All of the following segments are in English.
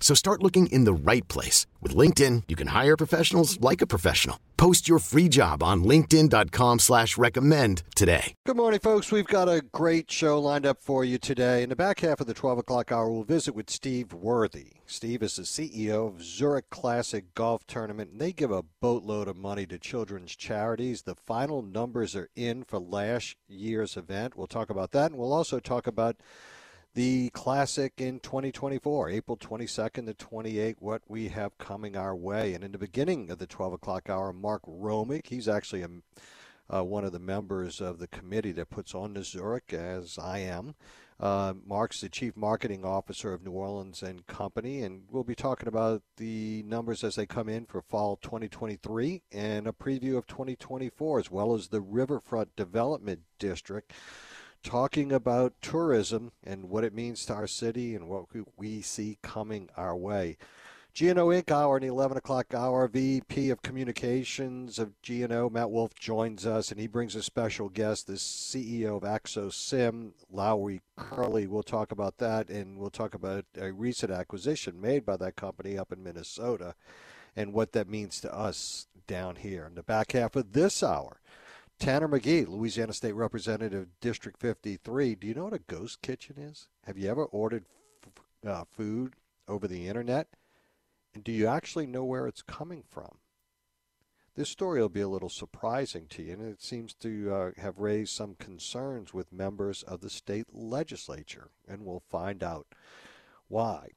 So start looking in the right place. With LinkedIn, you can hire professionals like a professional. Post your free job on linkedin.com slash recommend today. Good morning, folks. We've got a great show lined up for you today. In the back half of the 12 o'clock hour, we'll visit with Steve Worthy. Steve is the CEO of Zurich Classic Golf Tournament, and they give a boatload of money to children's charities. The final numbers are in for last year's event. We'll talk about that, and we'll also talk about the Classic in 2024, April 22nd to 28th, what we have coming our way. And in the beginning of the 12 o'clock hour, Mark Romig, he's actually a, uh, one of the members of the committee that puts on the Zurich, as I am. Uh, Mark's the chief marketing officer of New Orleans and Company, and we'll be talking about the numbers as they come in for fall 2023 and a preview of 2024, as well as the Riverfront Development District talking about tourism and what it means to our city and what we see coming our way. GNO Inc. hour the 11 o'clock hour. VP of Communications of GNO, Matt Wolf, joins us, and he brings a special guest, the CEO of AxoSim, Lowry Curley. We'll talk about that, and we'll talk about a recent acquisition made by that company up in Minnesota and what that means to us down here. In the back half of this hour, Tanner Magee, Louisiana State Representative, District 53. Do you know what a ghost kitchen is? Have you ever ordered f- uh, food over the internet? And do you actually know where it's coming from? This story will be a little surprising to you, and it seems to uh, have raised some concerns with members of the state legislature, and we'll find out why.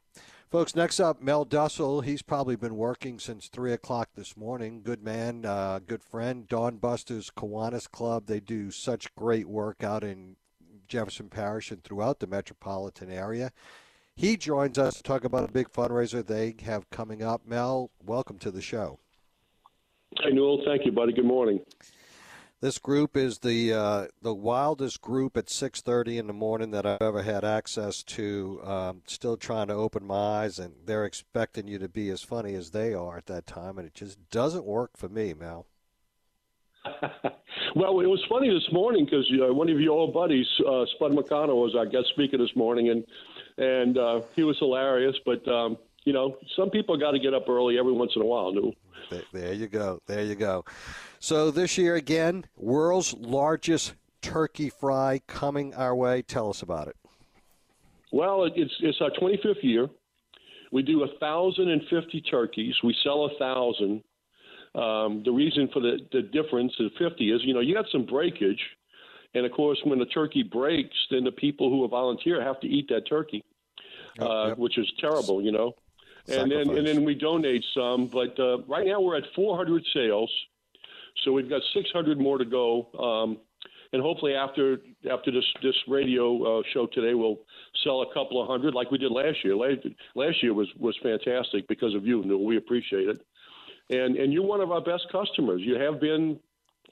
Folks, next up, Mel Dussel. He's probably been working since 3 o'clock this morning. Good man, uh, good friend. Dawn Busters Kiwanis Club. They do such great work out in Jefferson Parish and throughout the metropolitan area. He joins us to talk about a big fundraiser they have coming up. Mel, welcome to the show. Hey, Newell. Thank you, buddy. Good morning. This group is the uh, the wildest group at 6:30 in the morning that I've ever had access to. Um, still trying to open my eyes, and they're expecting you to be as funny as they are at that time, and it just doesn't work for me, Mel. well, it was funny this morning because uh, one of your old buddies, uh, Spud McConnell, was our guest speaker this morning, and and uh, he was hilarious. But um, you know, some people got to get up early every once in a while. New. There you go. There you go. So this year again, world's largest turkey fry coming our way. Tell us about it. Well, it's it's our 25th year. We do a thousand and fifty turkeys. We sell a thousand. Um, the reason for the, the difference of 50 is, you know, you got some breakage. And of course, when the turkey breaks, then the people who are volunteer have to eat that turkey, uh, yep. which is terrible, you know. And then and then we donate some. But uh, right now we're at 400 sales. So we've got 600 more to go. Um, and hopefully after after this this radio uh, show today, we'll sell a couple of hundred like we did last year. Last, last year was was fantastic because of you. We appreciate it. And and you're one of our best customers. You have been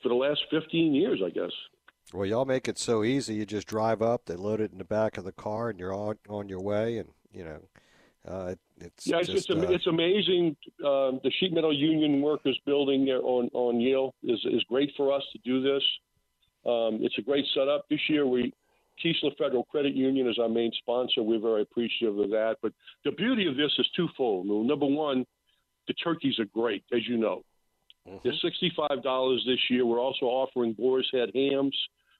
for the last 15 years, I guess. Well, y'all make it so easy. You just drive up, they load it in the back of the car, and you're on on your way. And you know, uh, it's yeah, it's, just, it's, uh, it's amazing. Uh, the sheet metal union workers building there on on Yale is is great for us to do this. Um, it's a great setup. This year we Keesler Federal Credit Union is our main sponsor. We're very appreciative of that. But the beauty of this is twofold. Number one, the turkeys are great, as you know. Mm-hmm. They're sixty-five dollars this year. We're also offering boar's head hams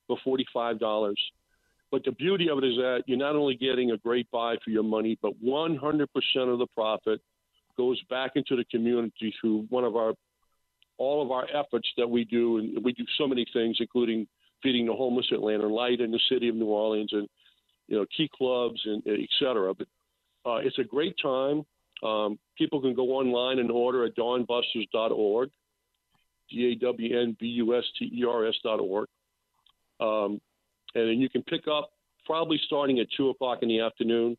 for forty-five dollars. But the beauty of it is that you're not only getting a great buy for your money, but 100% of the profit goes back into the community through one of our all of our efforts that we do, and we do so many things, including feeding the homeless at Light in the city of New Orleans, and you know, key clubs and et cetera. But uh, it's a great time. Um, people can go online and order at dawnbusters.org, D A W N B U S T E R S dot org. Um, and then you can pick up probably starting at 2 o'clock in the afternoon.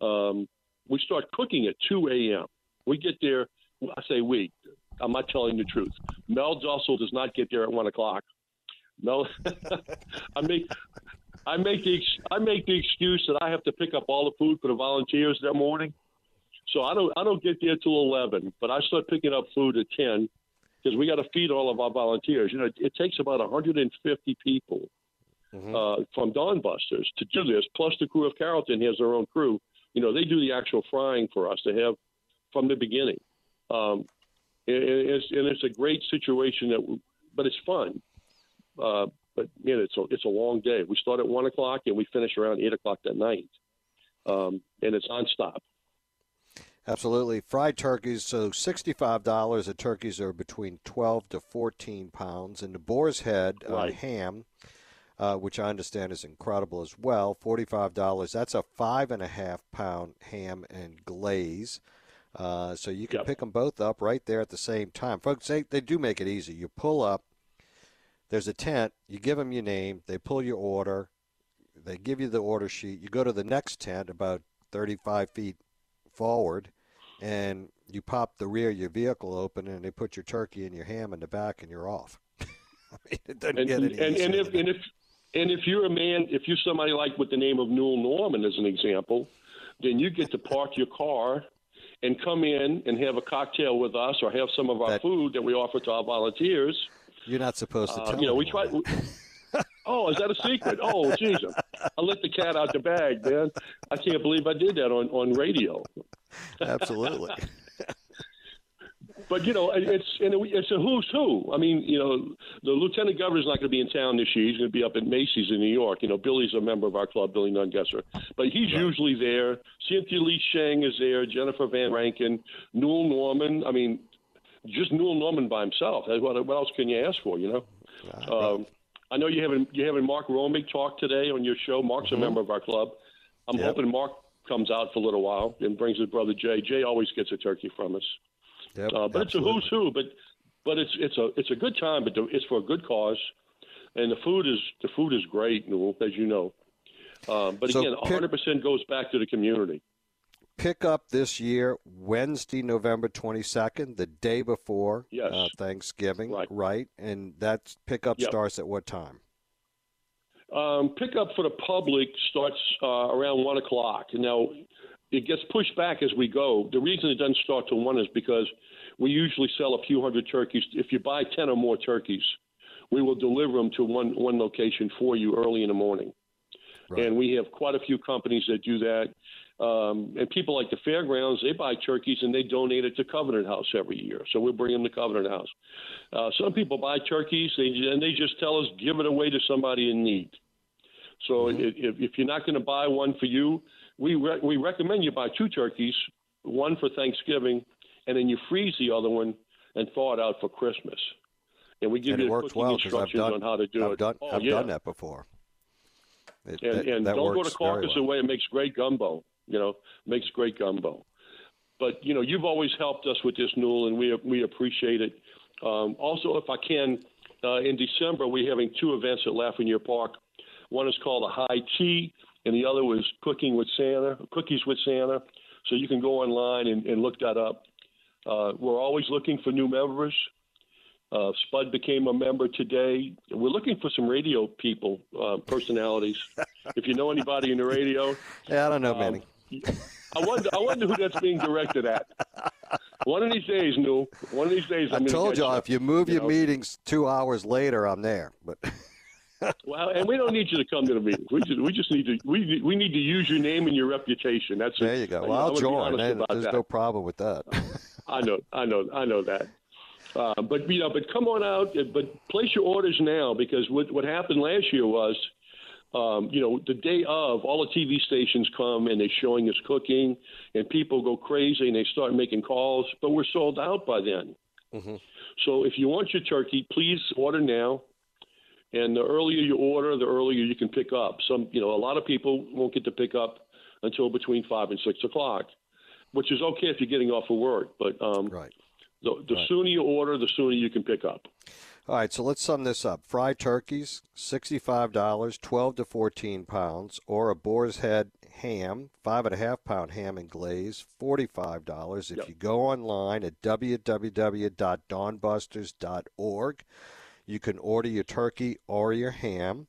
Um, we start cooking at 2 a.m. We get there, I say we, I'm not telling the truth. Mel Dussel does not get there at 1 o'clock. Mel, I make. I make the I make the excuse that I have to pick up all the food for the volunteers that morning, so I don't I don't get there till eleven. But I start picking up food at ten because we got to feed all of our volunteers. You know, it, it takes about 150 people mm-hmm. uh, from Dawnbusters to do this. Plus, the crew of Carrollton has their own crew. You know, they do the actual frying for us to have from the beginning. Um, and, it's, and it's a great situation that, but it's fun. Uh, but man, it's a it's a long day. We start at one o'clock and we finish around eight o'clock that night, um, and it's nonstop. Absolutely, fried turkeys. So sixty-five dollars. The turkeys are between twelve to fourteen pounds, and the boar's head uh, right. uh, ham uh, which I understand is incredible as well. Forty-five dollars. That's a five and a half pound ham and glaze. Uh, so you can yep. pick them both up right there at the same time, folks. They they do make it easy. You pull up. There's a tent. You give them your name. They pull your order. They give you the order sheet. You go to the next tent about 35 feet forward, and you pop the rear of your vehicle open, and they put your turkey and your ham in the back, and you're off. I mean, it doesn't and, get any and, and if, and if and if you're a man, if you're somebody like with the name of Newell Norman as an example, then you get to park your car and come in and have a cocktail with us or have some of our that, food that we offer to our volunteers. You're not supposed to uh. You know, we try. We, oh, is that a secret? Oh, jeez, I let the cat out the bag, man. I can't believe I did that on on radio. Absolutely but you know, it's and it's a who's who. I mean, you know, the lieutenant governor's not going to be in town this year. He's going to be up at Macy's in New York. You know, Billy's a member of our club, Billy Nungesser, but he's right. usually there. Cynthia Lee Sheng is there. Jennifer Van Vrancken, Newell Norman. I mean, just Newell Norman by himself. What, what else can you ask for? You know. Um, I know you having you having Mark Romig talk today on your show. Mark's mm-hmm. a member of our club. I'm yep. hoping Mark comes out for a little while and brings his brother Jay. Jay always gets a turkey from us. Yep, uh, but absolutely. it's a who's who. But but it's it's a it's a good time. But it's for a good cause, and the food is the food is great, as you know. Um, but so again, 100 percent goes back to the community. Pick up this year Wednesday, November 22nd, the day before yes. uh, Thanksgiving, right. right? And that pickup yep. starts at what time? Um, pickup for the public starts uh, around one o'clock. Now, it gets pushed back as we go. The reason it doesn't start till one is because we usually sell a few hundred turkeys. If you buy ten or more turkeys, we will deliver them to one one location for you early in the morning. Right. And we have quite a few companies that do that. Um, and people like the fairgrounds, they buy turkeys and they donate it to Covenant House every year. So we bring them to Covenant House. Uh, some people buy turkeys they, and they just tell us give it away to somebody in need. So mm-hmm. if, if you're not going to buy one for you, we re- we recommend you buy two turkeys, one for Thanksgiving, and then you freeze the other one and thaw it out for Christmas. And we give and you works well, instructions done, on how to do I've it. Done, oh, I've yeah. done that before. It, and, that, and that don't go to carcass well. away. It makes great gumbo. You know, makes great gumbo. But you know, you've always helped us with this, Newell, and we we appreciate it. Um, also, if I can, uh, in December we're having two events at Lafreniere Park. One is called a high tea, and the other was Cooking with Santa, Cookies with Santa. So you can go online and, and look that up. Uh, we're always looking for new members. Uh, Spud became a member today. We're looking for some radio people, uh, personalities. if you know anybody in the radio, yeah, I don't know um, many. I wonder. I wonder who that's being directed at. One of these days, New. One of these days, I'm I told y'all if you move you your know. meetings two hours later, I'm there. But well, and we don't need you to come to the meetings. We just we just need to we we need to use your name and your reputation. That's there. You go. Well, I'll join. There's that. no problem with that. I know, I know, I know that. Uh, but you know, but come on out. But place your orders now because what what happened last year was. Um, you know, the day of, all the TV stations come and they're showing us cooking, and people go crazy and they start making calls, but we're sold out by then. Mm-hmm. So if you want your turkey, please order now. And the earlier you order, the earlier you can pick up. Some, you know, a lot of people won't get to pick up until between five and six o'clock, which is okay if you're getting off of work. But um, right. the, the right. sooner you order, the sooner you can pick up. All right, so let's sum this up. Fried turkeys, $65, 12 to 14 pounds, or a boar's head ham, five and a half pound ham and glaze, $45. If yep. you go online at www.dawnbusters.org, you can order your turkey or your ham.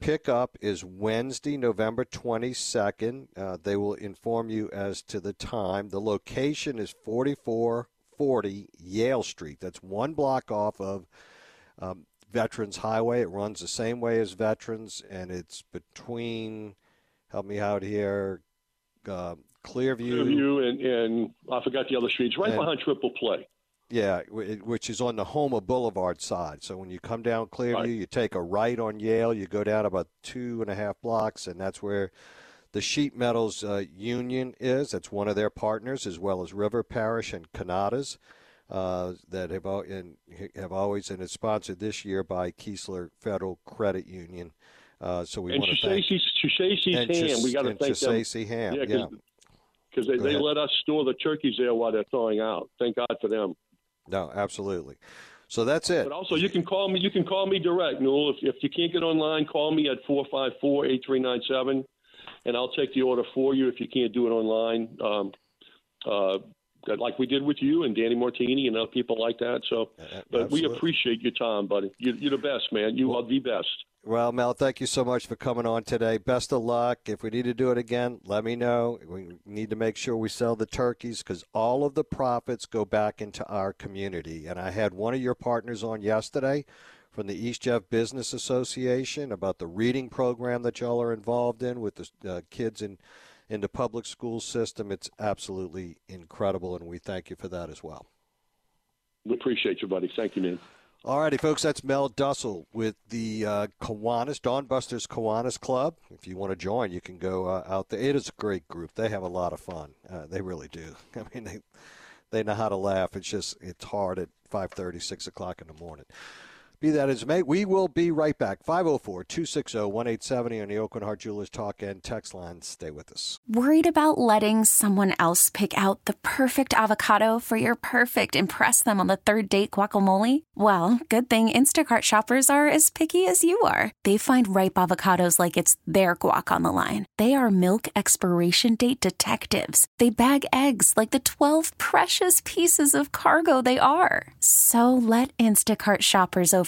Pickup is Wednesday, November 22nd. Uh, they will inform you as to the time. The location is 4440 Yale Street. That's one block off of um, Veterans Highway. It runs the same way as Veterans, and it's between, help me out here, uh, Clearview. Clearview and, and I forgot the other streets, right and, behind Triple Play. Yeah, which is on the Houma Boulevard side. So when you come down Clearview, right. you take a right on Yale, you go down about two and a half blocks, and that's where the Sheet Metals uh, Union is. That's one of their partners, as well as River Parish and Canadas uh, that have, in, have always and it's sponsored this year by Keesler Federal Credit Union. Uh, so we and want to thank Chisesi's Ham. We got to thank them. Ham. Yeah, because they, they let us store the turkeys there while they're thawing out. Thank God for them. No, absolutely. So that's it. But also, you can call me. You can call me direct, Newell. If, if you can't get online, call me at four five four eight three nine seven, and I'll take the order for you if you can't do it online. Um, uh, like we did with you and Danny Martini and other people like that. So, but Absolutely. we appreciate your time, buddy. You, are the best, man. You well, are the best. Well, Mel, thank you so much for coming on today. Best of luck. If we need to do it again, let me know. We need to make sure we sell the turkeys because all of the profits go back into our community. And I had one of your partners on yesterday from the East Jeff Business Association about the reading program that y'all are involved in with the uh, kids in in the public school system. It's absolutely incredible, and we thank you for that as well. We appreciate you, buddy. Thank you, man. All righty, folks, that's Mel Dussel with the uh, Kiwanis, Dawnbusters Kiwanis Club. If you want to join, you can go uh, out there. It is a great group. They have a lot of fun. Uh, they really do. I mean, they they know how to laugh. It's just it's hard at 5:30, 6 o'clock in the morning. Be that as may, we will be right back. 504 260 1870 on the Aucoin Hart Jewelers Talk and Text line. Stay with us. Worried about letting someone else pick out the perfect avocado for your perfect impress them on the third date guacamole? Well, good thing Instacart shoppers are as picky as you are. They find ripe avocados like it's their guac on the line. They are milk expiration date detectives. They bag eggs like the 12 precious pieces of cargo they are. So let Instacart shoppers over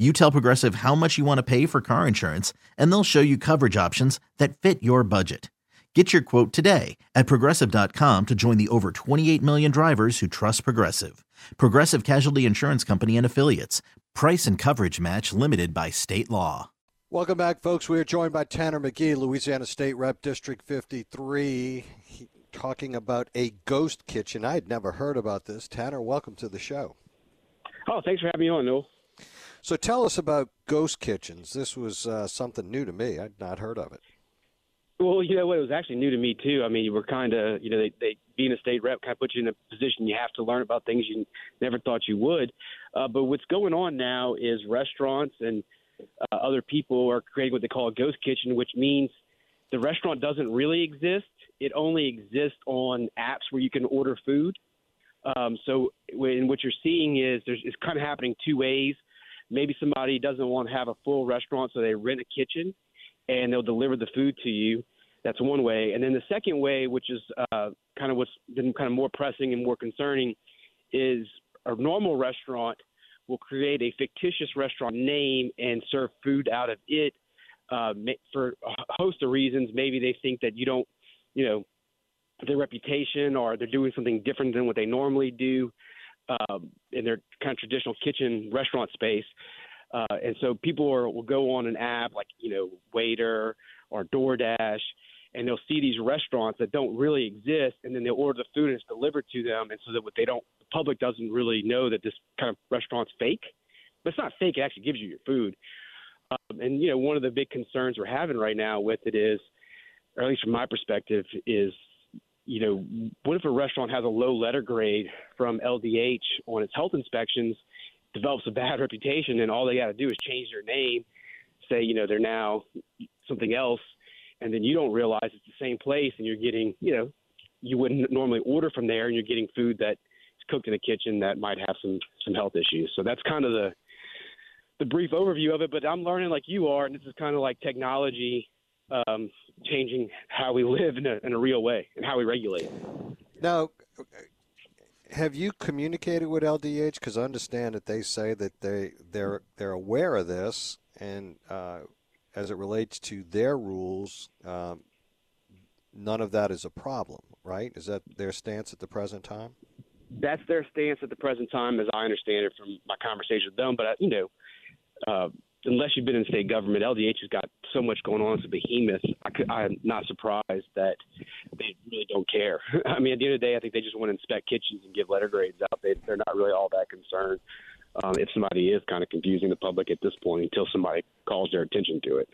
you tell Progressive how much you want to pay for car insurance, and they'll show you coverage options that fit your budget. Get your quote today at progressive.com to join the over 28 million drivers who trust Progressive. Progressive Casualty Insurance Company and Affiliates. Price and coverage match limited by state law. Welcome back, folks. We are joined by Tanner Magee, Louisiana State Rep District 53, he, talking about a ghost kitchen. I had never heard about this. Tanner, welcome to the show. Oh, thanks for having me on, Newell. So tell us about ghost kitchens. This was uh, something new to me. I'd not heard of it. Well, you know what? It was actually new to me too. I mean, you were kind of, you know, they, they being a state rep kind of put you in a position you have to learn about things you never thought you would. Uh, but what's going on now is restaurants and uh, other people are creating what they call a ghost kitchen, which means the restaurant doesn't really exist. It only exists on apps where you can order food. Um, so when what you're seeing is there's it's kind of happening two ways. Maybe somebody doesn't want to have a full restaurant, so they rent a kitchen and they'll deliver the food to you. That's one way. And then the second way, which is uh, kind of what's been kind of more pressing and more concerning, is a normal restaurant will create a fictitious restaurant name and serve food out of it uh, for a host of reasons. Maybe they think that you don't, you know, their reputation or they're doing something different than what they normally do. Um, in their kind of traditional kitchen restaurant space. Uh, and so people are, will go on an app like you know Waitr or DoorDash, and they'll see these restaurants that don't really exist, and then they'll order the food and it's delivered to them, and so that what they don't, the public doesn't really know that this kind of restaurant's fake, but it's not fake. It actually gives you your food. Um, and you know, one of the big concerns we're having right now with it is, or at least from my perspective, is you know, what if a restaurant has a low letter grade from LDH on its health inspections, develops a bad reputation, and all they got to do is change their name, say you know they're now something else, and then you don't realize it's the same place, and you're getting you know you wouldn't normally order from there, and you're getting food that is cooked in the kitchen that might have some some health issues. So that's kind of the the brief overview of it. But I'm learning like you are, and this is kind of like technology um, changing how we live in a, in a real way and how we regulate. Now, have you communicated with LDH? Because I understand that they say that they they're they're aware of this, and uh, as it relates to their rules, um, none of that is a problem, right? Is that their stance at the present time? That's their stance at the present time, as I understand it from my conversation with them. But uh, you know, uh, unless you've been in state government, LDH has got so much going on. It's a behemoth. I am not surprised that they really don't care. I mean, at the end of the day, I think they just want to inspect kitchens and give letter grades out. They, they're not really all that concerned um, if somebody is kind of confusing the public at this point until somebody calls their attention to it.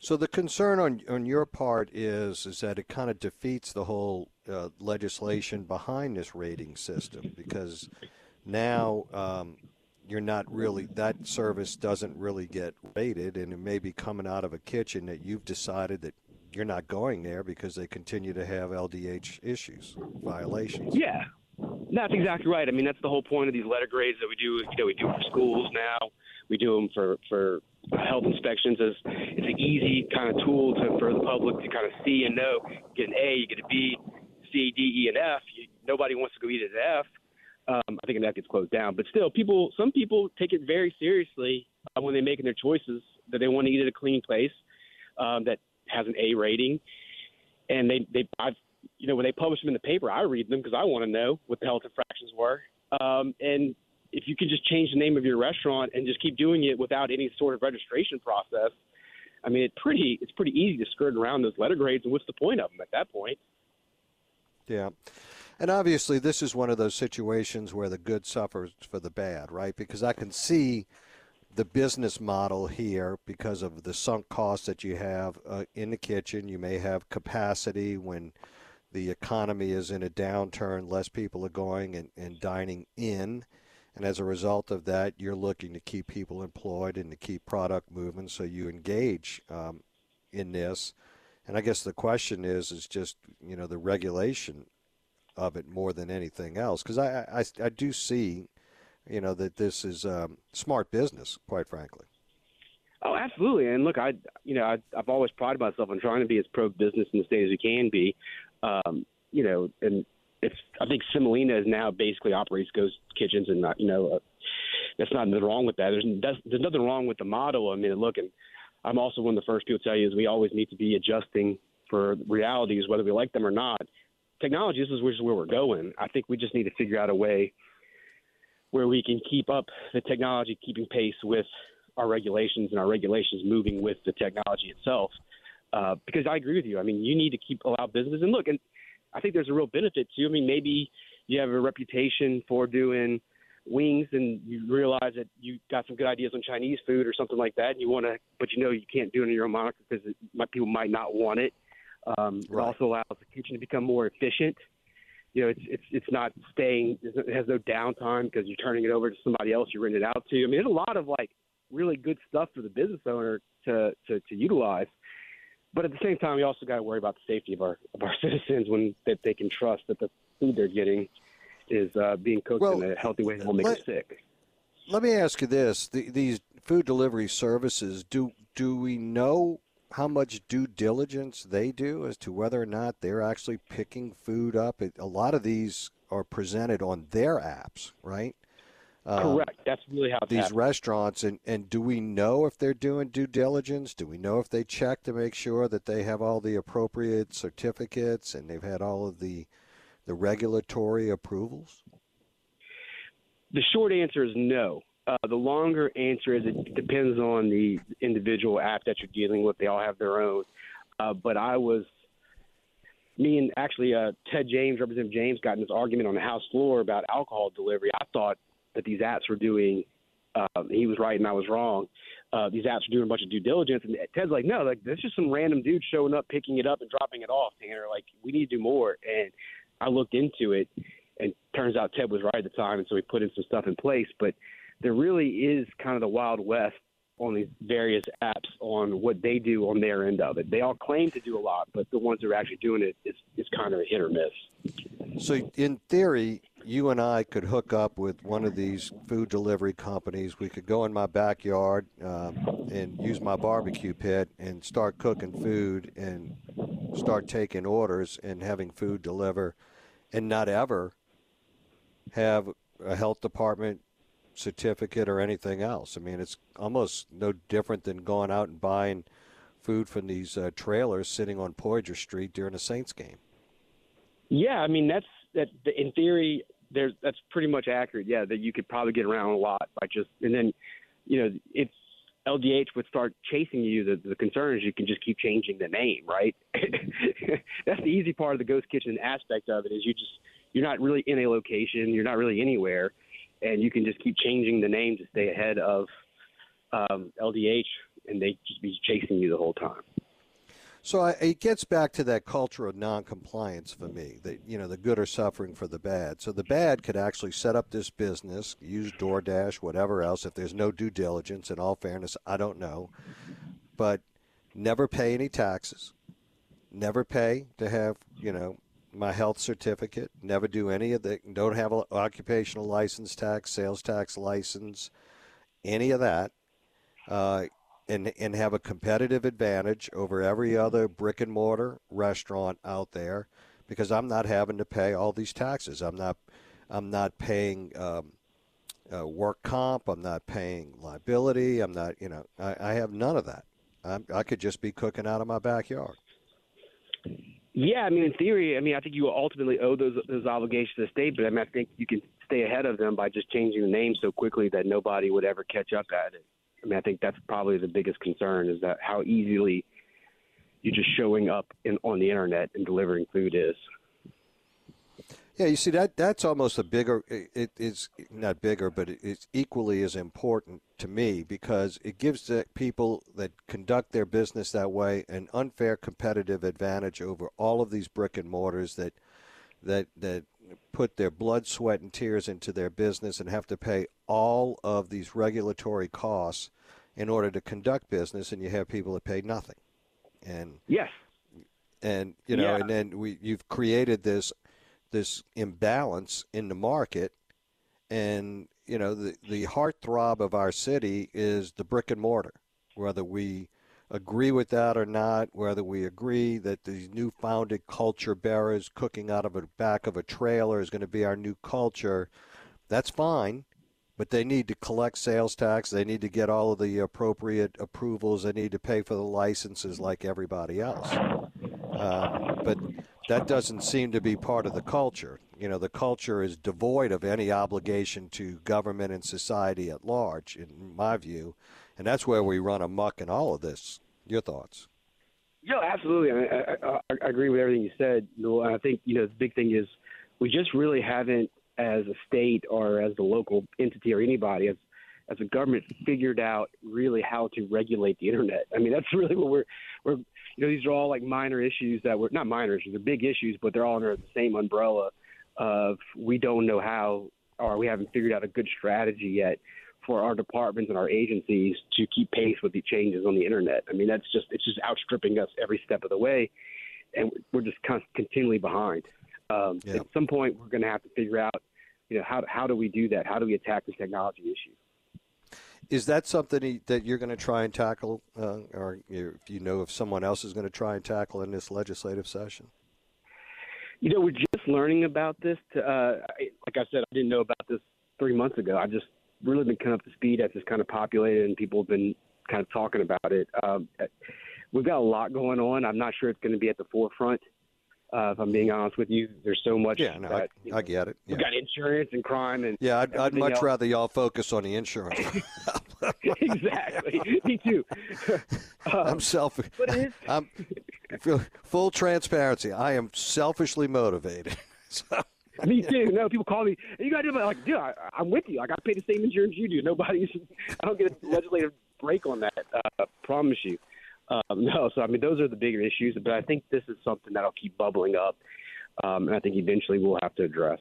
So the concern on on your part is is that it kind of defeats the whole uh, legislation behind this rating system because now um, you're not really that service doesn't really get rated, and it may be coming out of a kitchen that you've decided that you're not going there because they continue to have LDH issues, violations. Yeah, that's exactly right. I mean, that's the whole point of these letter grades that we do. You know, we do for schools now. We do them for for health inspections. As it's an easy kind of tool to, for the public to kind of see and know. You get an A, you get a B, C, D, E, and F. You, nobody wants to go eat an F. Um, I think that gets closed down. But still, people, some people take it very seriously uh, when they're making their choices that they want to eat at a clean place um, that has an A rating, and they they I've you know when they publish them in the paper, I read them because I want to know what the health infractions were. Um, and if you could just change the name of your restaurant and just keep doing it without any sort of registration process, I mean, it's pretty it's pretty easy to skirt around those letter grades. And what's the point of them at that point? Yeah. And obviously, this is one of those situations where the good suffers for the bad, right? Because I can see the business model here because of the sunk costs that you have uh, in the kitchen. You may have capacity when the economy is in a downturn, less people are going and, and dining in. And as a result of that, you're looking to keep people employed and to keep product moving. So you engage um, in this. And I guess the question is, is just you know the regulation of it more than anything else. Because I, I, I do see, you know, that this is um, smart business, quite frankly. Oh, absolutely. And look, I, you know, I, I've always prided myself on trying to be as pro business in the state as we can be. Um, you know, and it's I think Semolina is now basically operates ghost kitchens, and not, you know, uh, that's not nothing wrong with that. There's there's nothing wrong with the model. I mean, look, and I'm also one of the first people to tell you is we always need to be adjusting for realities, whether we like them or not technology, this is where we're going. I think we just need to figure out a way where we can keep up the technology, keeping pace with our regulations and our regulations moving with the technology itself. Uh, because I agree with you. I mean, you need to keep allow business and look, and I think there's a real benefit to. I mean, maybe you have a reputation for doing wings, and you realize that you got some good ideas on Chinese food or something like that, and you want to, but you know you can't do it under your own moniker because people might not want it. Um, right. It also allows the kitchen to become more efficient. You know, it's it's it's not staying. It has no downtime because you're turning it over to somebody else you rent it out to. I mean, there's a lot of like really good stuff for the business owner to to, to utilize. But at the same time, we also got to worry about the safety of our of our citizens when that they can trust that the food they're getting is uh, being cooked well, in a healthy way that won't make let, them sick. Let me ask you this: the, these food delivery services do do we know how much due diligence they do as to whether or not they're actually picking food up. It, a lot of these are presented on their apps, right? Um, Correct. That's really how these restaurants and and do we know if they're doing due diligence? Do we know if they check to make sure that they have all the appropriate certificates and they've had all of the the regulatory approvals? The short answer is no. Uh, the longer answer is it depends on the individual app that you're dealing with. They all have their own. Uh, but I was, me and actually uh, Ted James, Representative James, got in this argument on the House floor about alcohol delivery. I thought that these apps were doing, uh, he was right and I was wrong. Uh, these apps are doing a bunch of due diligence, and Ted's like, no, like that's just some random dude showing up, picking it up, and dropping it off. Tanner, like we need to do more. And I looked into it, and turns out Ted was right at the time, and so we put in some stuff in place. But there really is kind of the wild west on these various apps on what they do on their end of it. They all claim to do a lot, but the ones that are actually doing it is, is kind of a hit or miss. So, in theory, you and I could hook up with one of these food delivery companies. We could go in my backyard um, and use my barbecue pit and start cooking food and start taking orders and having food deliver and not ever have a health department certificate or anything else. I mean, it's almost no different than going out and buying food from these uh, trailers sitting on Poydras Street during a Saints game. Yeah, I mean that's that. In theory, there's that's pretty much accurate. Yeah, that you could probably get around a lot by just and then, you know, if LDH would start chasing you, the the concern is you can just keep changing the name, right? that's the easy part of the ghost kitchen aspect of it is you just you're not really in a location, you're not really anywhere and you can just keep changing the name to stay ahead of um, LDH, and they just be chasing you the whole time. So I, it gets back to that culture of non-compliance for me. That you know, the good are suffering for the bad. So the bad could actually set up this business, use DoorDash, whatever else. If there's no due diligence, in all fairness, I don't know, but never pay any taxes, never pay to have you know my health certificate, never do any of the, don't have an occupational license tax, sales tax license, any of that, uh, and, and have a competitive advantage over every other brick and mortar restaurant out there because I'm not having to pay all these taxes. I'm not, I'm not paying um, uh, work comp. I'm not paying liability. I'm not, you know, I, I have none of that. I'm, I could just be cooking out of my backyard. Yeah, I mean, in theory, I mean, I think you ultimately owe those those obligations to the state, but I mean, I think you can stay ahead of them by just changing the name so quickly that nobody would ever catch up at it. I mean, I think that's probably the biggest concern is that how easily you're just showing up in, on the internet and delivering food is. Yeah, you see that that's almost a bigger. It is not bigger, but it's equally as important to me because it gives the people that conduct their business that way an unfair competitive advantage over all of these brick and mortars that that that put their blood, sweat, and tears into their business and have to pay all of these regulatory costs in order to conduct business, and you have people that pay nothing. And yes, and you know, yeah. and then we you've created this this imbalance in the market. And you know the the heartthrob of our city is the brick and mortar. Whether we agree with that or not whether we agree that these new founded culture bearers cooking out of the back of a trailer is going to be our new culture that's fine. But they need to collect sales tax. They need to get all of the appropriate approvals. They need to pay for the licenses like everybody else. Uh, but that doesn't seem to be part of the culture. You know, the culture is devoid of any obligation to government and society at large, in my view, and that's where we run amok in all of this. Your thoughts? Yeah, absolutely. I, I, I, I agree with everything you said. And I think you know the big thing is we just really haven't, as a state or as the local entity or anybody, as as a government, figured out really how to regulate the internet. I mean, that's really what we're we're you know, these are all like minor issues that were not minor issues, they're big issues, but they're all under the same umbrella of we don't know how or we haven't figured out a good strategy yet for our departments and our agencies to keep pace with the changes on the internet. I mean, that's just it's just outstripping us every step of the way, and we're just continually behind. Um, yeah. At some point, we're going to have to figure out, you know, how how do we do that? How do we attack the technology issue? Is that something that you're going to try and tackle, uh, or if you know if someone else is going to try and tackle in this legislative session? You know, we're just learning about this. To, uh, like I said, I didn't know about this three months ago. I've just really been coming up to speed as it's kind of populated and people have been kind of talking about it. Um, we've got a lot going on. I'm not sure it's going to be at the forefront Uh, if I'm being honest with you, there's so much. Yeah, no, that, I, I get it. Yeah, We've got insurance and crime and yeah I'd, I'd much else. rather y'all focus on the insurance. exactly. Me too. I'm Um, selfish. but it is- I'm full- transparency. I am selfishly motivated. So, Me too. No, people call me. You got to do. Like, dude, I, I'm with you. Like, I pay the same insurance you do. Nobody's. I don't get a legislative break on that. Uh, promise you. Um, no. So I mean, those are the bigger issues. But I think this is something that'll keep bubbling up, um, and I think eventually we'll have to address.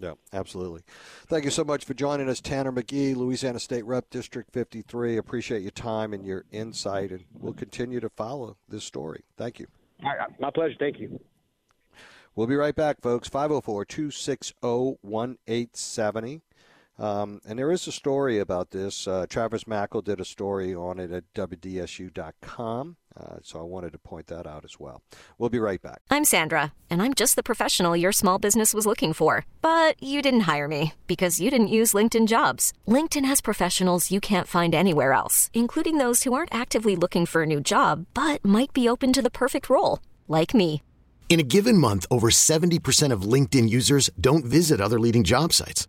yeah, absolutely. Thank you so much for joining us, Tanner Magee, Louisiana State Rep, District 53. Appreciate your time and your insight, and we'll continue to follow this story. Thank you. Right, my pleasure. Thank you. We'll be right back, folks. 504 260 1870. Um, and there is a story about this. Uh, Travers Mackel did a story on it at WDSU.com. Uh, so I wanted to point that out as well. We'll be right back. I'm Sandra, and I'm just the professional your small business was looking for. But you didn't hire me because you didn't use LinkedIn jobs. LinkedIn has professionals you can't find anywhere else, including those who aren't actively looking for a new job but might be open to the perfect role, like me. In a given month, over 70% of LinkedIn users don't visit other leading job sites.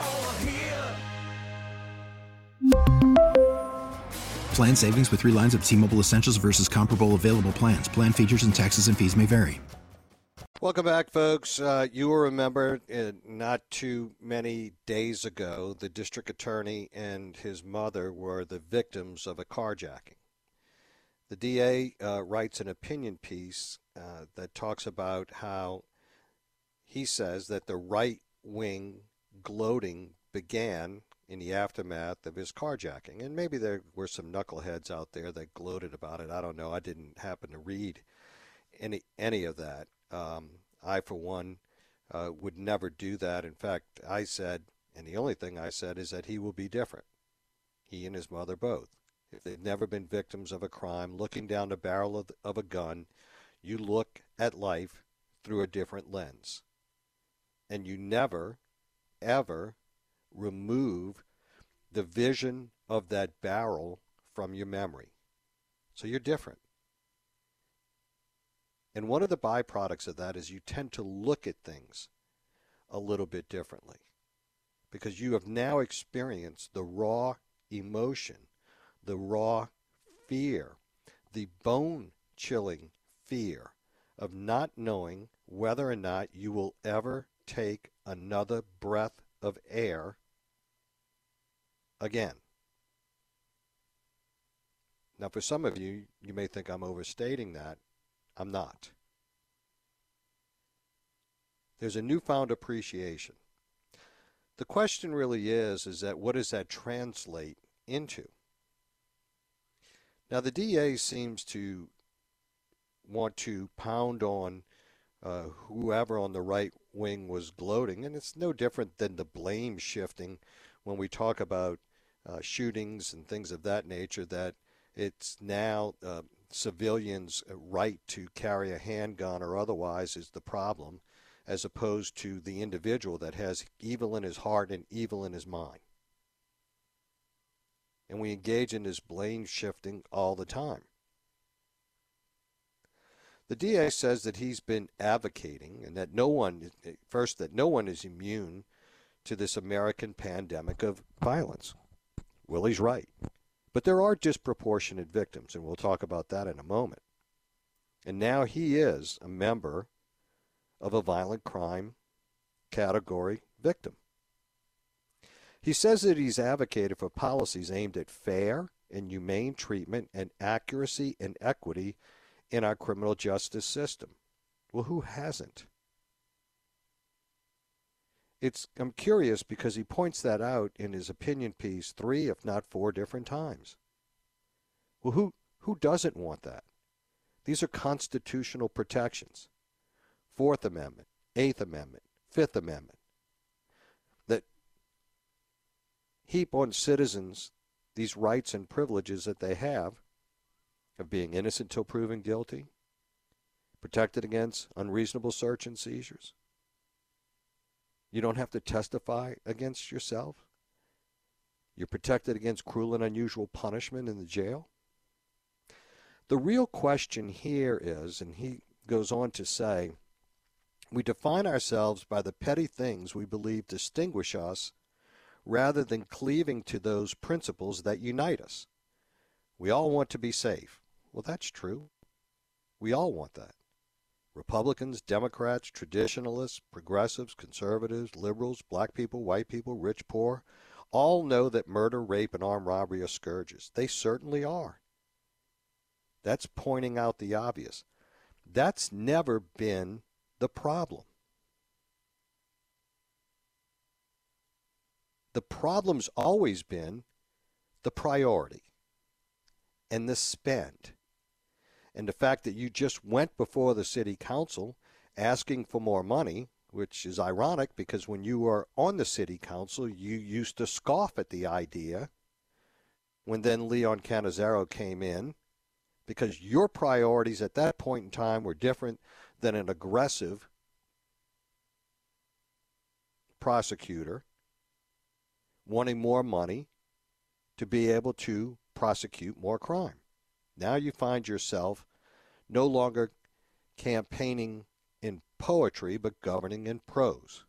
Plan savings with three lines of T Mobile Essentials versus comparable available plans. Plan features and taxes and fees may vary. Welcome back, folks. Uh, you will remember uh, not too many days ago, the district attorney and his mother were the victims of a carjacking. The DA uh, writes an opinion piece uh, that talks about how he says that the right wing gloating began in the aftermath of his carjacking. And maybe there were some knuckleheads out there that gloated about it. I don't know. I didn't happen to read any any of that. Um, I, for one, uh, would never do that. In fact, I said, and the only thing I said is that he will be different. He and his mother both. If they've never been victims of a crime, looking down the barrel of, of a gun, you look at life through a different lens. And you never, ever remove the vision of that barrel from your memory. So you're different. And one of the byproducts of that is you tend to look at things a little bit differently because you have now experienced the raw emotion, the raw fear, the bone chilling fear of not knowing whether or not you will ever take another breath of air again. Now, for some of you, you may think I'm overstating that. I'm not. There's a newfound appreciation. The question really is is that what does that translate into? Now the DA seems to want to pound on uh, whoever on the right wing was gloating, and it's no different than the blame shifting when we talk about uh, shootings and things of that nature. That it's now uh, civilians' right to carry a handgun or otherwise is the problem, as opposed to the individual that has evil in his heart and evil in his mind. And we engage in this blame shifting all the time. The DA says that he's been advocating and that no one, first, that no one is immune to this American pandemic of violence. Well, he's right. But there are disproportionate victims, and we'll talk about that in a moment. And now he is a member of a violent crime category victim. He says that he's advocated for policies aimed at fair and humane treatment and accuracy and equity in our criminal justice system. Well, who hasn't? It's I'm curious because he points that out in his opinion piece three, if not four different times. Well, who who doesn't want that? These are constitutional protections. Fourth Amendment, Eighth Amendment, Fifth Amendment that heap on citizens these rights and privileges that they have of being innocent till proven guilty, protected against unreasonable search and seizures. You don't have to testify against yourself. You're protected against cruel and unusual punishment in the jail. The real question here is, and he goes on to say, we define ourselves by the petty things we believe distinguish us rather than cleaving to those principles that unite us. We all want to be safe. Well, that's true. We all want that. Republicans, Democrats, traditionalists, progressives, conservatives, liberals, black people, white people, rich, poor, all know that murder, rape, and armed robbery are scourges. They certainly are. That's pointing out the obvious. That's never been the problem. The problem's always been the priority and the spend. And the fact that you just went before the city council asking for more money, which is ironic because when you were on the city council, you used to scoff at the idea when then Leon Cannizzaro came in because your priorities at that point in time were different than an aggressive prosecutor wanting more money to be able to prosecute more crime. Now you find yourself no longer campaigning in poetry, but governing in prose.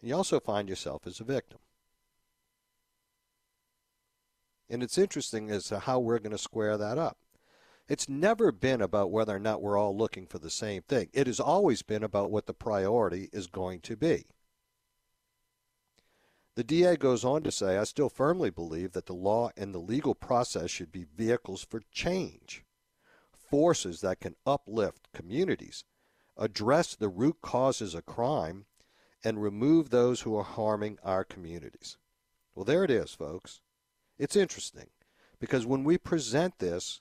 And you also find yourself as a victim. And it's interesting as to how we're going to square that up. It's never been about whether or not we're all looking for the same thing. It has always been about what the priority is going to be. The DA goes on to say, I still firmly believe that the law and the legal process should be vehicles for change, forces that can uplift communities, address the root causes of crime, and remove those who are harming our communities. Well, there it is, folks. It's interesting because when we present this,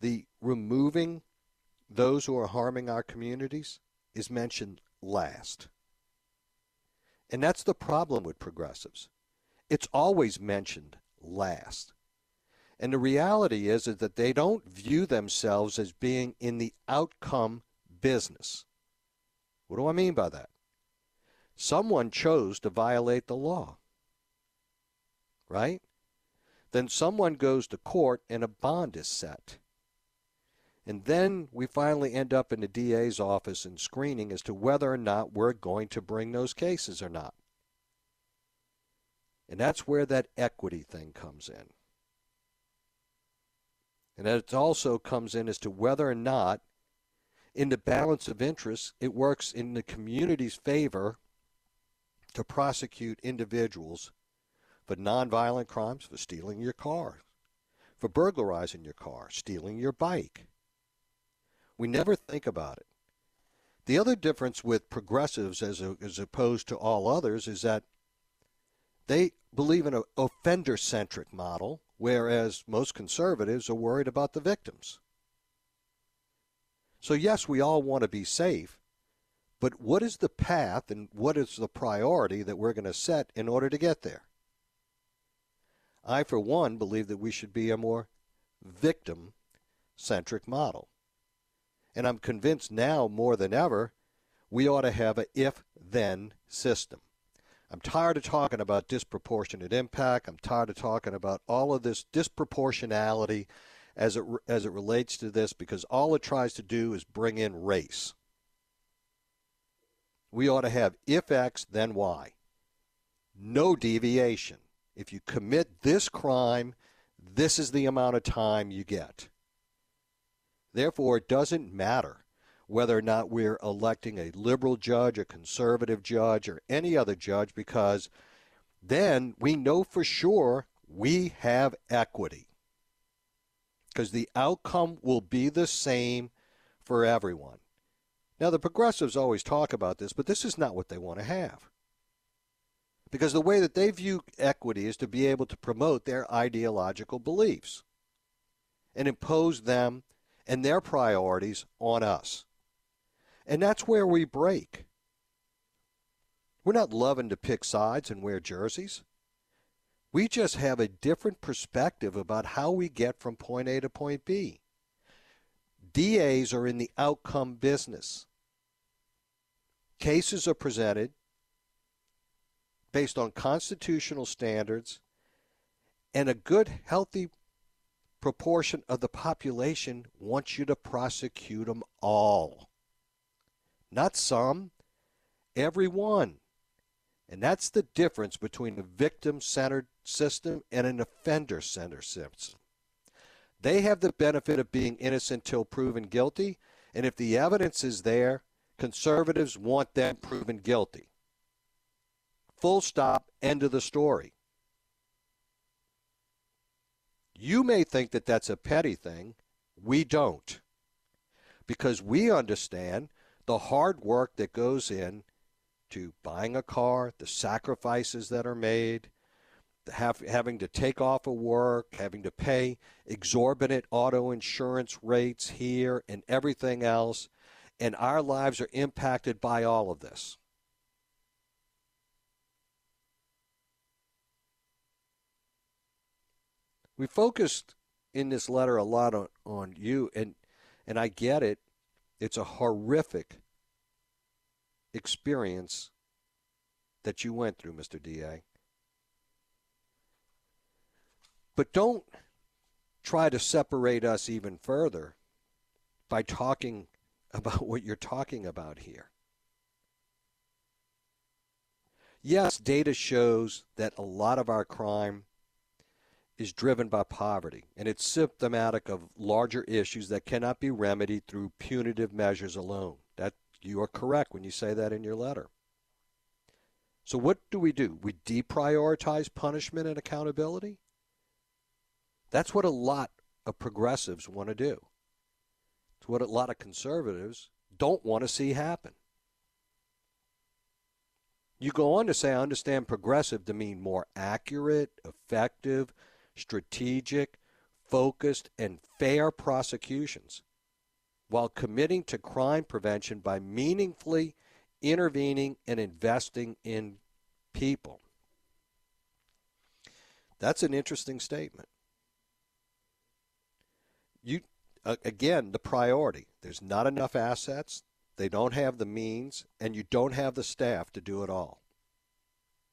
the removing those who are harming our communities is mentioned last. And that's the problem with progressives. It's always mentioned last. And the reality is, is that they don't view themselves as being in the outcome business. What do I mean by that? Someone chose to violate the law. Right? Then someone goes to court and a bond is set. And then we finally end up in the DA's office and screening as to whether or not we're going to bring those cases or not. And that's where that equity thing comes in. And it also comes in as to whether or not, in the balance of interests, it works in the community's favor to prosecute individuals for nonviolent crimes, for stealing your car, for burglarizing your car, stealing your bike we never think about it. The other difference with progressives as, a, as opposed to all others is that they believe in an offender centric model, whereas most conservatives are worried about the victims. So, yes, we all want to be safe, but what is the path and what is the priority that we're going to set in order to get there? I, for one, believe that we should be a more victim centric model. And I'm convinced now more than ever we ought to have a if then system. I'm tired of talking about disproportionate impact. I'm tired of talking about all of this disproportionality as it as it relates to this because all it tries to do is bring in race. We ought to have if X then Y. No deviation. If you commit this crime, this is the amount of time you get. Therefore, it doesn't matter whether or not we're electing a liberal judge, a conservative judge, or any other judge, because then we know for sure we have equity. Because the outcome will be the same for everyone. Now, the progressives always talk about this, but this is not what they want to have. Because the way that they view equity is to be able to promote their ideological beliefs and impose them and their priorities on us. And that's where we break. We're not loving to pick sides and wear jerseys. We just have a different perspective about how we get from point A to point B. DAs are in the outcome business. Cases are presented based on constitutional standards, and a good, healthy proportion of the population wants you to prosecute them all. Not some, everyone. And that's the difference between a victim centered system and an offender centered system. They have the benefit of being innocent till proven guilty, and if the evidence is there, conservatives want them proven guilty. Full stop, end of the story. You may think that that's a petty thing. We don't. Because we understand the hard work that goes in to buying a car, the sacrifices that are made, have, having to take off of work, having to pay exorbitant auto insurance rates here and everything else. And our lives are impacted by all of this. We focused in this letter a lot on, on you, and, and I get it. It's a horrific experience that you went through, Mr. DA. But don't try to separate us even further by talking about what you're talking about here. Yes, data shows that a lot of our crime is driven by poverty, and it's symptomatic of larger issues that cannot be remedied through punitive measures alone. That you are correct when you say that in your letter. So what do we do? We deprioritize punishment and accountability? That's what a lot of progressives want to do. It's what a lot of conservatives don't want to see happen. You go on to say, I understand progressive to mean more accurate, effective, strategic, focused, and fair prosecutions while committing to crime prevention by meaningfully intervening and investing in people. That's an interesting statement you again the priority. There's not enough assets. They don't have the means, and you don't have the staff to do it all.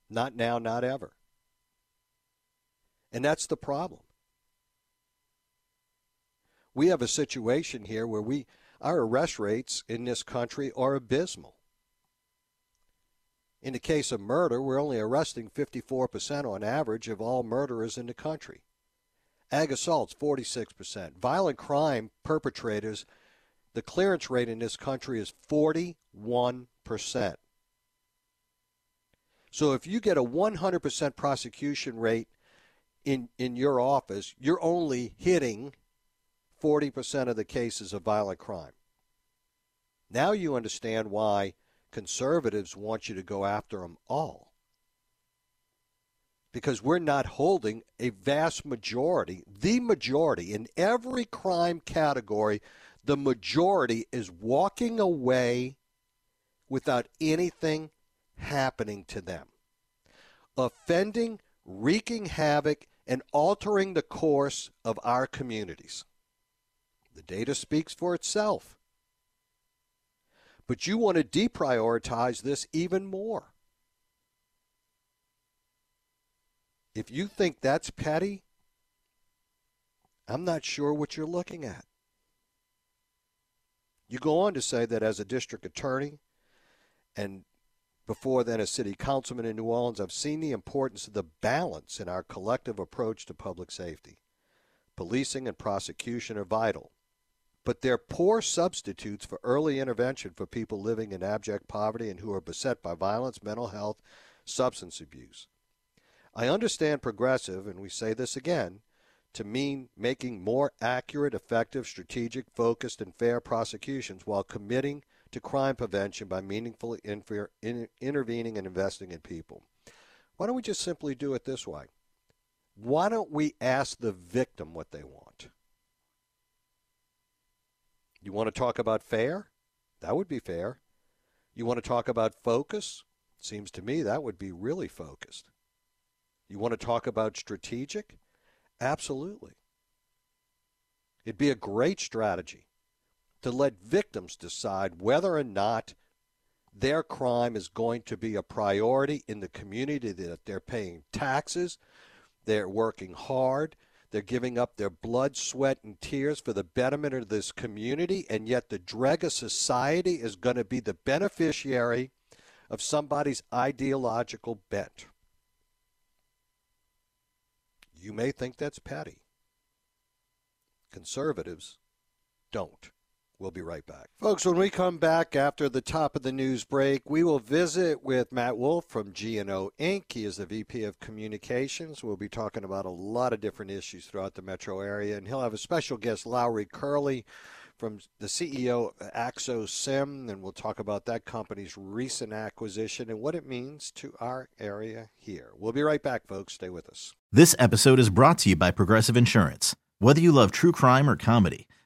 Not now, not ever. And that's the problem. We have a situation here where we our arrest rates in this country are abysmal. In the case of murder, we're only arresting 54% on average of all murderers in the country. Ag assaults, 46%. Violent crime perpetrators, the clearance rate in this country is 41%. So if you get a 100% prosecution rate in, in your office, you're only hitting 40% of the cases of violent crime. Now you understand why conservatives want you to go after them all because we're not holding a vast majority, the majority in every crime category, the majority is walking away without anything happening to them. Offending, wreaking havoc, and altering the course of our communities. The data speaks for itself. But you want to deprioritize this even more. If you think that's petty, I'm not sure what you're looking at. You go on to say that as a district attorney and before then as city councilman in New Orleans, I've seen the importance of the balance in our collective approach to public safety. Policing and prosecution are vital, but they're poor substitutes for early intervention for people living in abject poverty and who are beset by violence, mental health, substance abuse. I understand progressive, and we say this again, to mean making more accurate, effective, strategic, focused, and fair prosecutions while committing to crime prevention by meaningfully infer- in- intervening and investing in people. Why don't we just simply do it this way? Why don't we ask the victim what they want? You want to talk about fair? That would be fair. You want to talk about focus? Seems to me that would be really focused. You want to talk about strategic? Absolutely. It'd be a great strategy to let victims decide whether or not their crime is going to be a priority in the community that they're paying taxes, they're working hard, they're giving up their blood, sweat, and tears for the betterment of this community, and yet the dreg of society is going to be the beneficiary of somebody's ideological bent. You may think that's petty. Conservatives don't. We'll be right back. Folks, when we come back after the top of the news break, we will visit with Matt Wolf from GNO Inc. He is the VP of Communications. We'll be talking about a lot of different issues throughout the metro area, and he'll have a special guest, Lowry Curley, from the CEO of AxoSim, and we'll talk about that company's recent acquisition and what it means to our area here. We'll be right back, folks. Stay with us. This episode is brought to you by Progressive Insurance. Whether you love true crime or comedy,